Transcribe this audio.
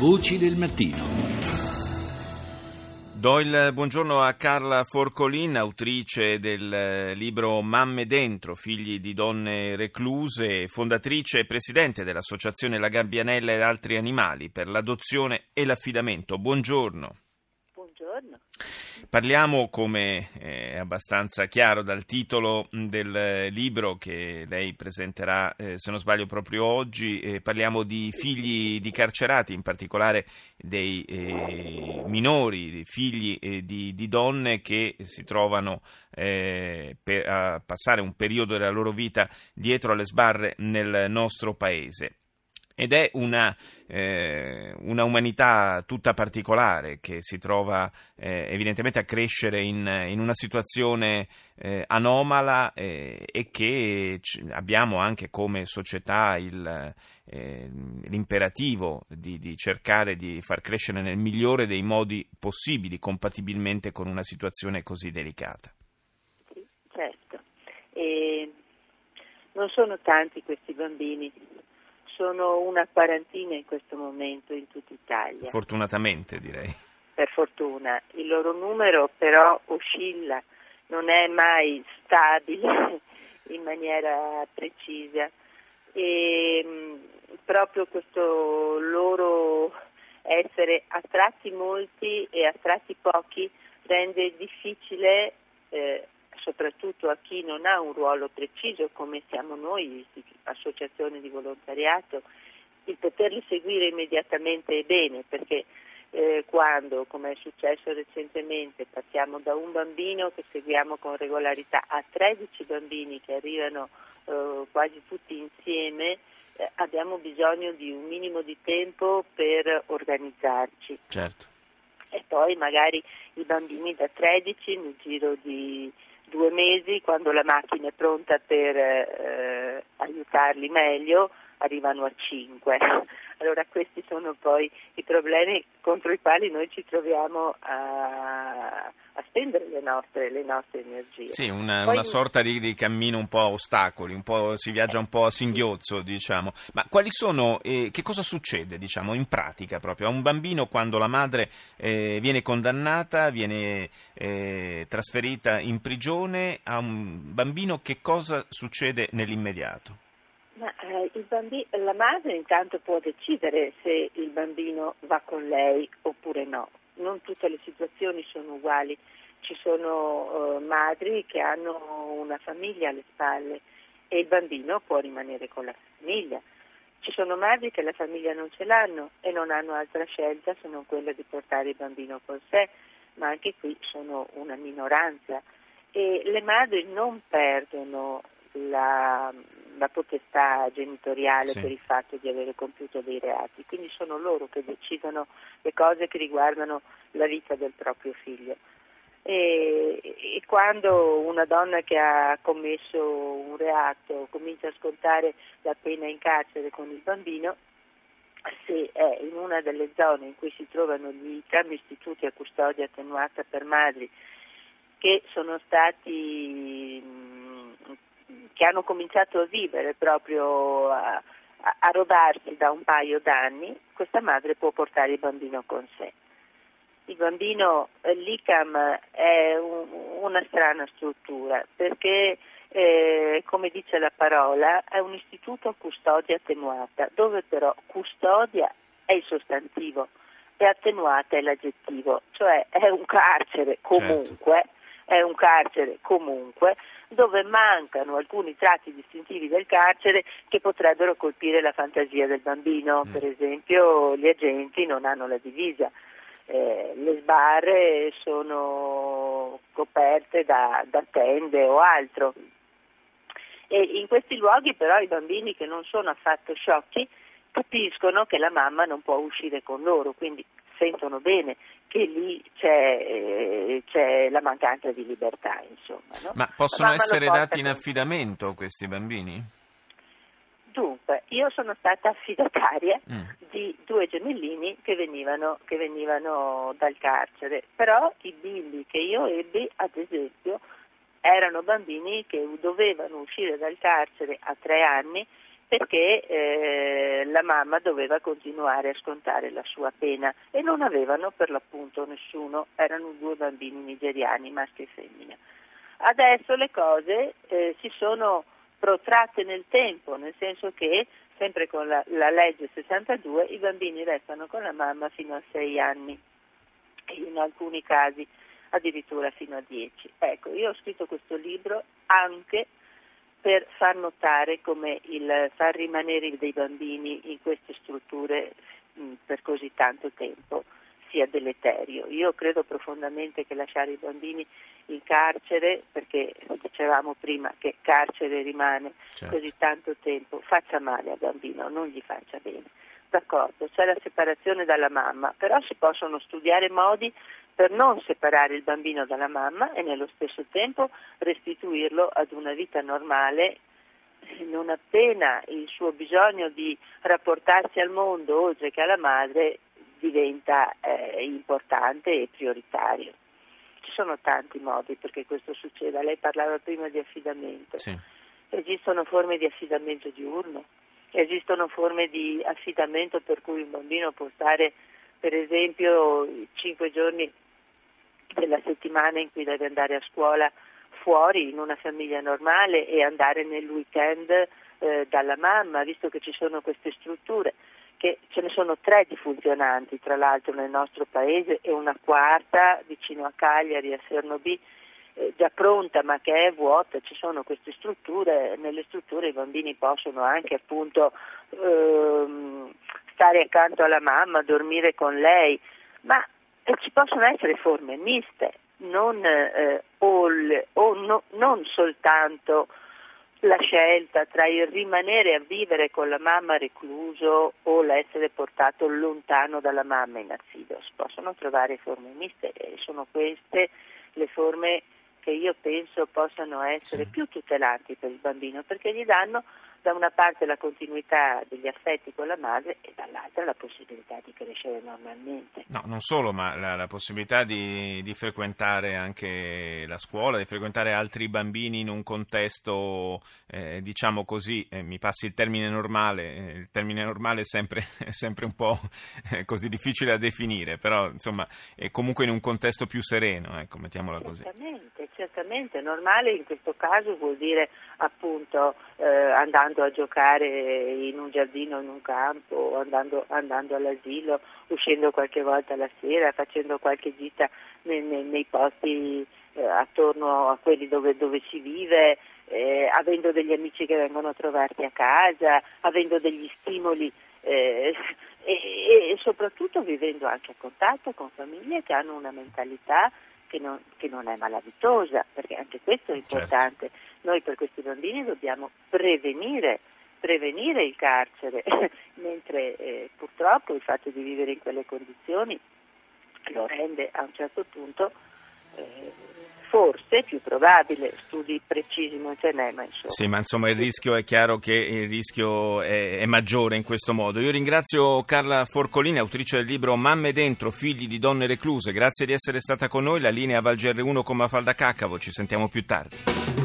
Voci del mattino. Do il buongiorno a Carla Forcolin, autrice del libro Mamme Dentro, figli di donne recluse, fondatrice e presidente dell'Associazione La Gabbianella ed altri animali per l'adozione e l'affidamento. Buongiorno. Buongiorno. Parliamo, come è abbastanza chiaro dal titolo del libro che lei presenterà, eh, se non sbaglio, proprio oggi, eh, parliamo di figli di carcerati, in particolare dei eh, minori, figli eh, di, di, donne che si trovano eh, a passare un periodo della loro vita dietro alle sbarre nel nostro paese ed è una, eh, una, umanità tutta particolare che si trova eh, evidentemente a crescere in, in una situazione eh, anomala eh, e che abbiamo anche come società il, eh, l'imperativo di, di, cercare di far crescere nel migliore dei modi possibili, compatibilmente con una situazione così delicata. Sì, certo. E non sono tanti questi bambini sono una quarantina in questo momento in tutta Italia. Fortunatamente direi. Per fortuna. Il loro numero però oscilla, non è mai stabile in maniera precisa e mm, proprio questo loro essere a tratti molti e a tratti pochi rende difficile eh, soprattutto a chi non ha un ruolo preciso come siamo noi, associazione di volontariato, il poterli seguire immediatamente è bene perché eh, quando, come è successo recentemente, passiamo da un bambino che seguiamo con regolarità a 13 bambini che arrivano eh, quasi tutti insieme, eh, abbiamo bisogno di un minimo di tempo per organizzarci. Certo. E poi magari i bambini da 13 nel giro di due mesi, quando la macchina è pronta per eh, aiutarli meglio, arrivano a cinque. Allora questi sono poi i problemi contro i quali noi ci troviamo a spendere le nostre, le nostre, energie. Sì, una, poi, una sorta di, di, cammino un po' a ostacoli, un po', si viaggia un po' a singhiozzo, diciamo. Ma quali sono, eh, che cosa succede, diciamo, in pratica proprio a un bambino quando la madre eh, viene condannata, viene eh, trasferita in prigione, a un bambino che cosa succede nell'immediato? Ma, eh, bambino, la madre intanto può decidere se il bambino va con lei oppure no. Non tutte le situazioni sono uguali. Ci sono eh, madri che hanno una famiglia alle spalle e il bambino può rimanere con la famiglia. Ci sono madri che la famiglia non ce l'hanno e non hanno altra scelta se non quella di portare il bambino con sé, ma anche qui sono una minoranza e le madri non perdono la, la potestà genitoriale sì. per il fatto di avere compiuto dei reati, quindi sono loro che decidono le cose che riguardano la vita del proprio figlio. E, e, quando una donna che ha commesso un reato comincia a scontare la pena in carcere con il bambino, se è in una delle zone in cui si trovano gli cambi istituti a custodia attenuata per madri che sono stati che hanno cominciato a vivere proprio a, a, rodarsi da un paio d'anni, questa madre può portare il bambino con sé. Il bambino, eh, l'ICAM è un, una strana struttura perché, eh, come dice la parola, è un istituto a custodia attenuata, dove però custodia è il sostantivo e attenuata è l'aggettivo, cioè è un carcere comunque. Certo è un carcere comunque dove mancano alcuni tratti distintivi del carcere che potrebbero colpire la fantasia del bambino, mm. per esempio gli agenti non hanno la divisa. Eh, le sbarre sono coperte da, da tende o altro. E in questi luoghi però i bambini che non sono affatto sciocchi capiscono che la mamma non può uscire con loro, quindi sentono bene che lì c'è, eh, c'è la mancanza di libertà. Insomma, no? Ma possono essere dati in affidamento questi bambini? Dunque, io sono stata affidataria mm. di due gemellini che venivano, che venivano, dal carcere, però i bimbi che io ebbi, ad esempio, erano bambini che dovevano uscire dal carcere a tre anni perché eh, la mamma doveva continuare a scontare la sua pena e non avevano per l'appunto nessuno, erano due bambini nigeriani, maschio e femmina. Adesso le cose eh, si sono protratte nel tempo, nel senso che sempre con la, la, legge 62 i bambini restano con la mamma fino a 6 anni e in alcuni casi addirittura fino a 10. Ecco, io ho scritto questo libro anche per far notare come il far rimanere dei bambini in queste strutture mh, per così tanto tempo sia deleterio. Io credo profondamente che lasciare i bambini in carcere, perché dicevamo prima che carcere rimane certo. così tanto tempo, faccia male al bambino, non gli faccia bene. D'accordo, c'è la separazione dalla mamma, però si possono studiare modi per non separare il bambino dalla mamma e nello stesso tempo restituirlo ad una vita normale non appena il suo bisogno di rapportarsi al mondo oltre che alla madre diventa eh, importante e prioritario. Ci sono tanti modi perché questo succeda. Lei parlava prima di affidamento. Sì. Esistono forme di affidamento diurno, esistono forme di affidamento per cui un bambino può stare per esempio cinque giorni della settimana in cui deve andare a scuola fuori in una famiglia normale e andare nel weekend eh, dalla mamma, visto che ci sono queste strutture, che ce ne sono tre di funzionanti tra l'altro nel nostro paese e una quarta vicino a Cagliari, a Fernobi, eh, già pronta ma che è vuota, ci sono queste strutture, nelle strutture i bambini possono anche appunto ehm, stare accanto alla mamma, dormire con lei, ma e ci possono essere forme miste, non, eh, all, o no, non soltanto la scelta tra il rimanere a vivere con la mamma recluso o l'essere portato lontano dalla mamma in affido, si possono trovare forme miste e sono queste le forme che io penso possano essere sì. più tutelanti per il bambino perché gli danno da una parte la continuità degli affetti con la madre e dall'altra la possibilità di crescere normalmente. No, non solo, ma la, la possibilità di, di, frequentare anche la scuola, di frequentare altri bambini in un contesto, eh, diciamo così, eh, mi passi il termine normale, eh, il termine normale è sempre, è sempre un po' eh, così difficile da definire, però insomma è comunque in un contesto più sereno, ecco, mettiamola così. Certamente, certamente, normale in questo caso vuol dire appunto eh, andando a giocare in un giardino, in un campo, andando, andando, all'asilo, uscendo qualche volta la sera, facendo qualche gita nei, nei, nei posti eh, attorno a quelli dove, dove si vive, eh, avendo degli amici che vengono a trovarti a casa, avendo degli stimoli eh, e, e, soprattutto vivendo anche a contatto con famiglie che hanno una mentalità che non, che non, è malavitosa, perché anche questo è certo. importante. Certo. Noi per questi bambini dobbiamo prevenire, prevenire il carcere, mentre eh, purtroppo il fatto di vivere in quelle condizioni lo rende a un certo punto eh, forse più probabile, studi precisi non ce n'è, ma insomma. Sì, ma insomma il rischio è chiaro che il rischio è, è, maggiore in questo modo. Io ringrazio Carla Forcolini, autrice del libro Mamme dentro, figli di donne recluse. Grazie di essere stata con noi. La linea Val GR1 con Mafalda Caccavo. Ci sentiamo più tardi.